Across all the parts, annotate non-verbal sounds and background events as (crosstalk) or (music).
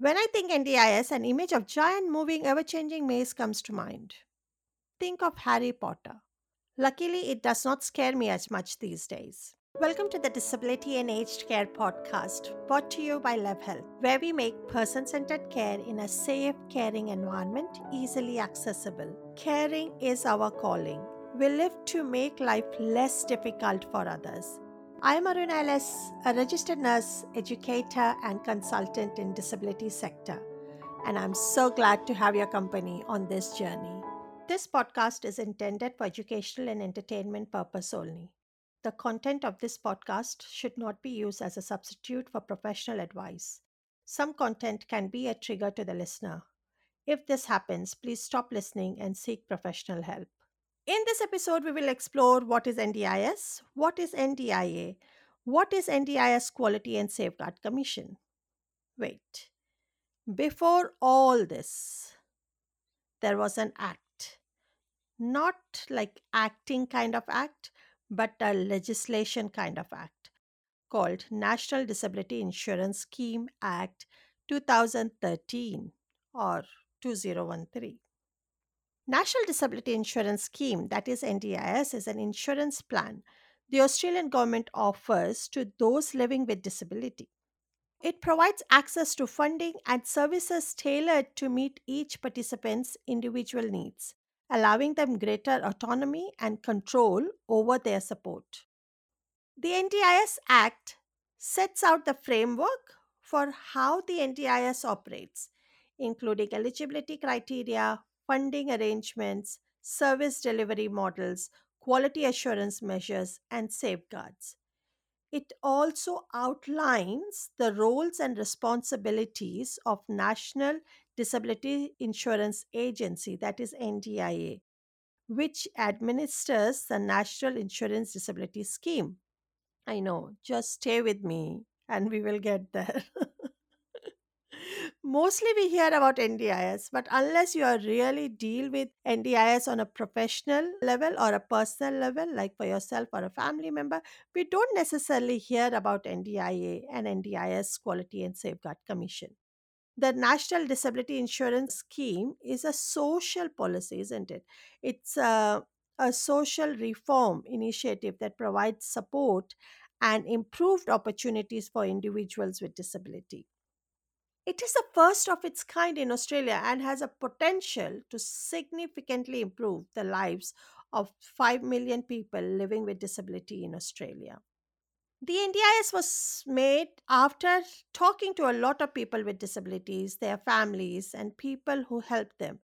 When I think NDIS, an image of giant moving ever changing maze comes to mind. Think of Harry Potter. Luckily, it does not scare me as much these days. Welcome to the Disability and Aged Care podcast, brought to you by Love Health, where we make person centered care in a safe, caring environment easily accessible. Caring is our calling. We live to make life less difficult for others. I am Aruna Ellis, a registered nurse, educator, and consultant in disability sector, and I'm so glad to have your company on this journey. This podcast is intended for educational and entertainment purpose only. The content of this podcast should not be used as a substitute for professional advice. Some content can be a trigger to the listener. If this happens, please stop listening and seek professional help. In this episode, we will explore what is NDIS, what is NDIA, what is NDIS Quality and Safeguard Commission. Wait, before all this, there was an act. Not like acting kind of act, but a legislation kind of act called National Disability Insurance Scheme Act 2013 or 2013. National Disability Insurance Scheme, that is NDIS, is an insurance plan the Australian government offers to those living with disability. It provides access to funding and services tailored to meet each participant's individual needs, allowing them greater autonomy and control over their support. The NDIS Act sets out the framework for how the NDIS operates, including eligibility criteria, funding arrangements, service delivery models, quality assurance measures, and safeguards. It also outlines the roles and responsibilities of National Disability Insurance Agency, that is NDIA, which administers the National Insurance Disability Scheme. I know, just stay with me and we will get there. (laughs) Mostly we hear about NDIS, but unless you are really deal with NDIS on a professional level or a personal level, like for yourself or a family member, we don't necessarily hear about NDIA and NDIS Quality and Safeguard Commission. The National Disability Insurance Scheme is a social policy, isn't it? It's a, a social reform initiative that provides support and improved opportunities for individuals with disability. It is the first of its kind in Australia and has a potential to significantly improve the lives of 5 million people living with disability in Australia. The NDIS was made after talking to a lot of people with disabilities, their families, and people who helped them.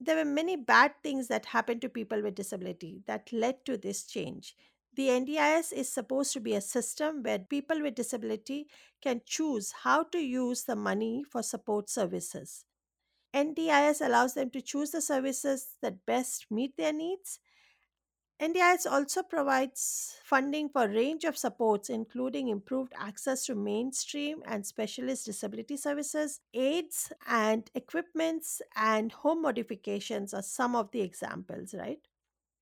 There were many bad things that happened to people with disability that led to this change. The NDIS is supposed to be a system where people with disability can choose how to use the money for support services. NDIS allows them to choose the services that best meet their needs. NDIS also provides funding for a range of supports, including improved access to mainstream and specialist disability services, aids and equipments, and home modifications are some of the examples, right?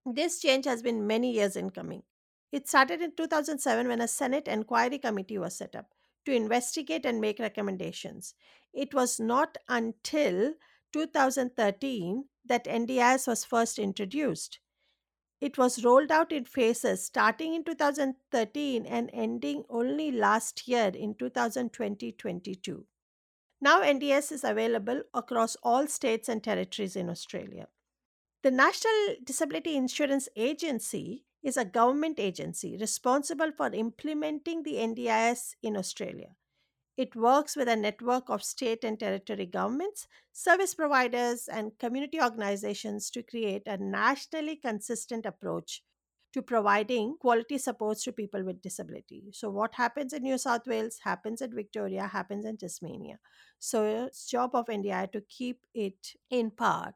This change has been many years in coming. It started in 2007 when a Senate inquiry committee was set up to investigate and make recommendations. It was not until 2013 that NDIS was first introduced. It was rolled out in phases starting in 2013 and ending only last year in 2020 22. Now, NDIS is available across all states and territories in Australia. The National Disability Insurance Agency is a government agency responsible for implementing the NDIS in Australia. It works with a network of state and territory governments, service providers, and community organizations to create a nationally consistent approach to providing quality supports to people with disability. So, what happens in New South Wales happens in Victoria, happens in Tasmania. So, it's job of NDI to keep it in power.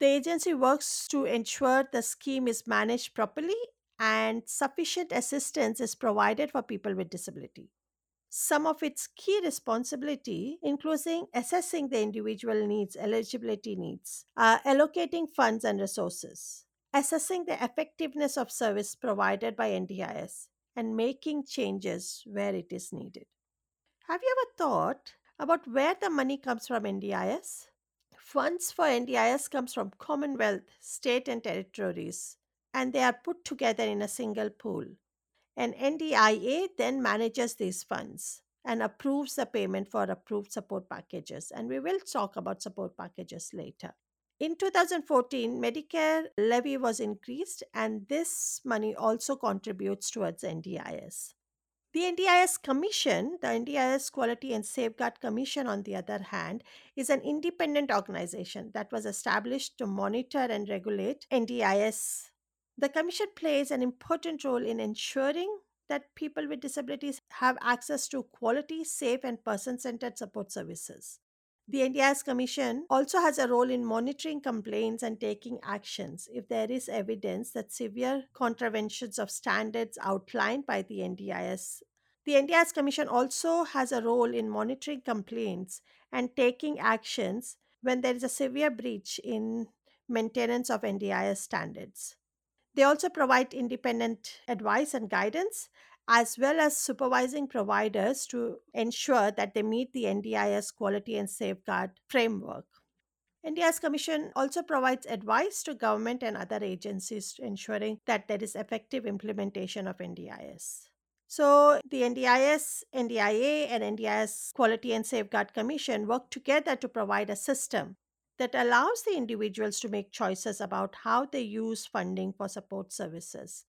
The agency works to ensure the scheme is managed properly and sufficient assistance is provided for people with disability. Some of its key responsibility, including assessing the individual needs, eligibility needs, uh, allocating funds and resources, assessing the effectiveness of service provided by NDIS, and making changes where it is needed. Have you ever thought About where the money comes from NDIS? Funds for NDIS comes from Commonwealth, state and territories and they are put together in a single pool. An NDIA then manages these funds and approves the payment for approved support packages. And we will talk about support packages later. In 2014, Medicare levy was increased, and this money also contributes towards NDIS. The NDIS Commission, the NDIS Quality and Safeguard Commission, on the other hand, is an independent organization that was established to monitor and regulate NDIS. The Commission plays an important role in ensuring that people with disabilities have access to quality, safe, and person centered support services. The NDIS Commission also has a role in monitoring complaints and taking actions if there is evidence that severe contraventions of standards outlined by the NDIS. The NDIS Commission also has a role in monitoring complaints and taking actions when there is a severe breach in maintenance of NDIS standards. They also provide independent advice and guidance, as well as supervising providers to ensure that they meet the NDIS quality and safeguard framework. NDIS Commission also provides advice to government and other agencies ensuring that there is effective implementation of NDIS. So the NDIS, NDIA, and NDIS Quality and Safeguard Commission work together to provide a system that allows the individuals to make choices about how they use funding for support services.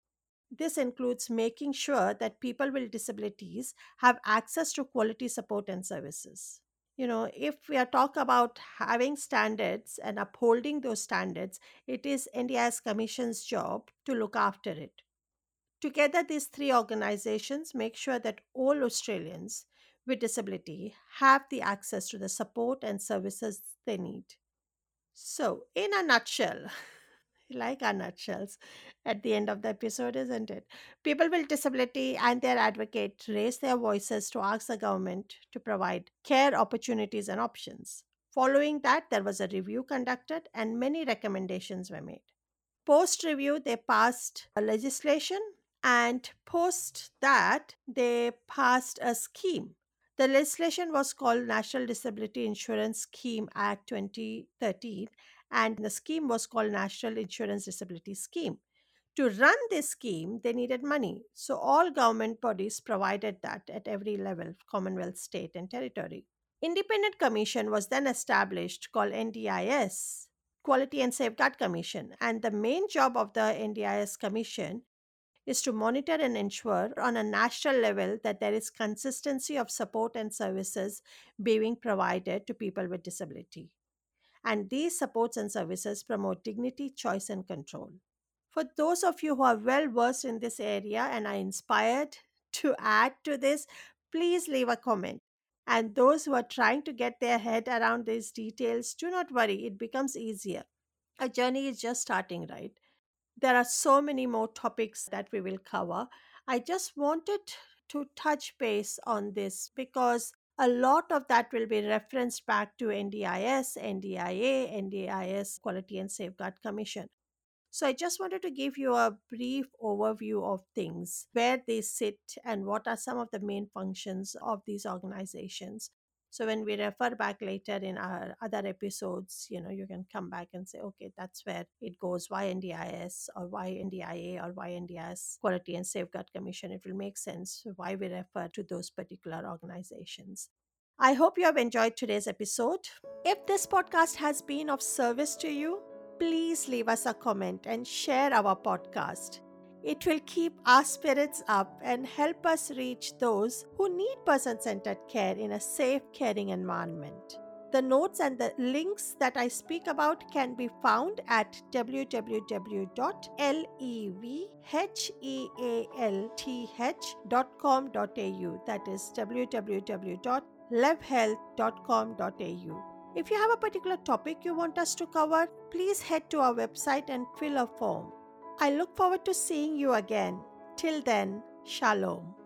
This includes making sure that people with disabilities have access to quality support and services. You know, if we are talk about having standards and upholding those standards, it is NDIS Commission's job to look after it. Together, these three organizations make sure that all Australians with disability have the access to the support and services they need. So, in a nutshell, (laughs) like our nutshells at the end of the episode, isn't it? People with disability and their advocate raise their voices to ask the government to provide care opportunities and options. Following that, there was a review conducted and many recommendations were made. Post review, they passed a legislation and post that, they passed a scheme the legislation was called National Disability Insurance Scheme Act 2013, and the scheme was called National Insurance Disability Scheme. To run this scheme, they needed money. So, all government bodies provided that at every level Commonwealth, state, and territory. Independent commission was then established called NDIS, Quality and Safeguard Commission, and the main job of the NDIS Commission is to monitor and ensure on a national level that there is consistency of support and services being provided to people with disability. And these supports and services promote dignity, choice, and control. For those of you who are well versed in this area and are inspired (laughs) to add to this, please leave a comment. And those who are trying to get their head around these details, do not worry, it becomes easier. A journey is just starting, right? There are so many more topics that we will cover. I just wanted to touch base on this because a lot of that will be referenced back to NDIS, NDIA, NDIS Quality and Safeguard Commission. So I just wanted to give you a brief overview of things, where they sit, and what are some of the main functions of these organizations. So when we refer back later in our other episodes, you know, you can come back and say, okay, that's where it goes. Why NDIS or why NDIA or why NDIS Quality and Safeguard Commission? It will make sense why we refer to those particular organizations. I hope you have enjoyed today's episode. If this podcast has been of service to you, please leave us a comment and share our podcast. It will keep our spirits up and help us reach those who need person centered care in a safe, caring environment. The notes and the links that I speak about can be found at www.levehealth.com.au. That is www.levhealth.com.au. If you have a particular topic you want us to cover, please head to our website and fill a form. I look forward to seeing you again. Till then, Shalom.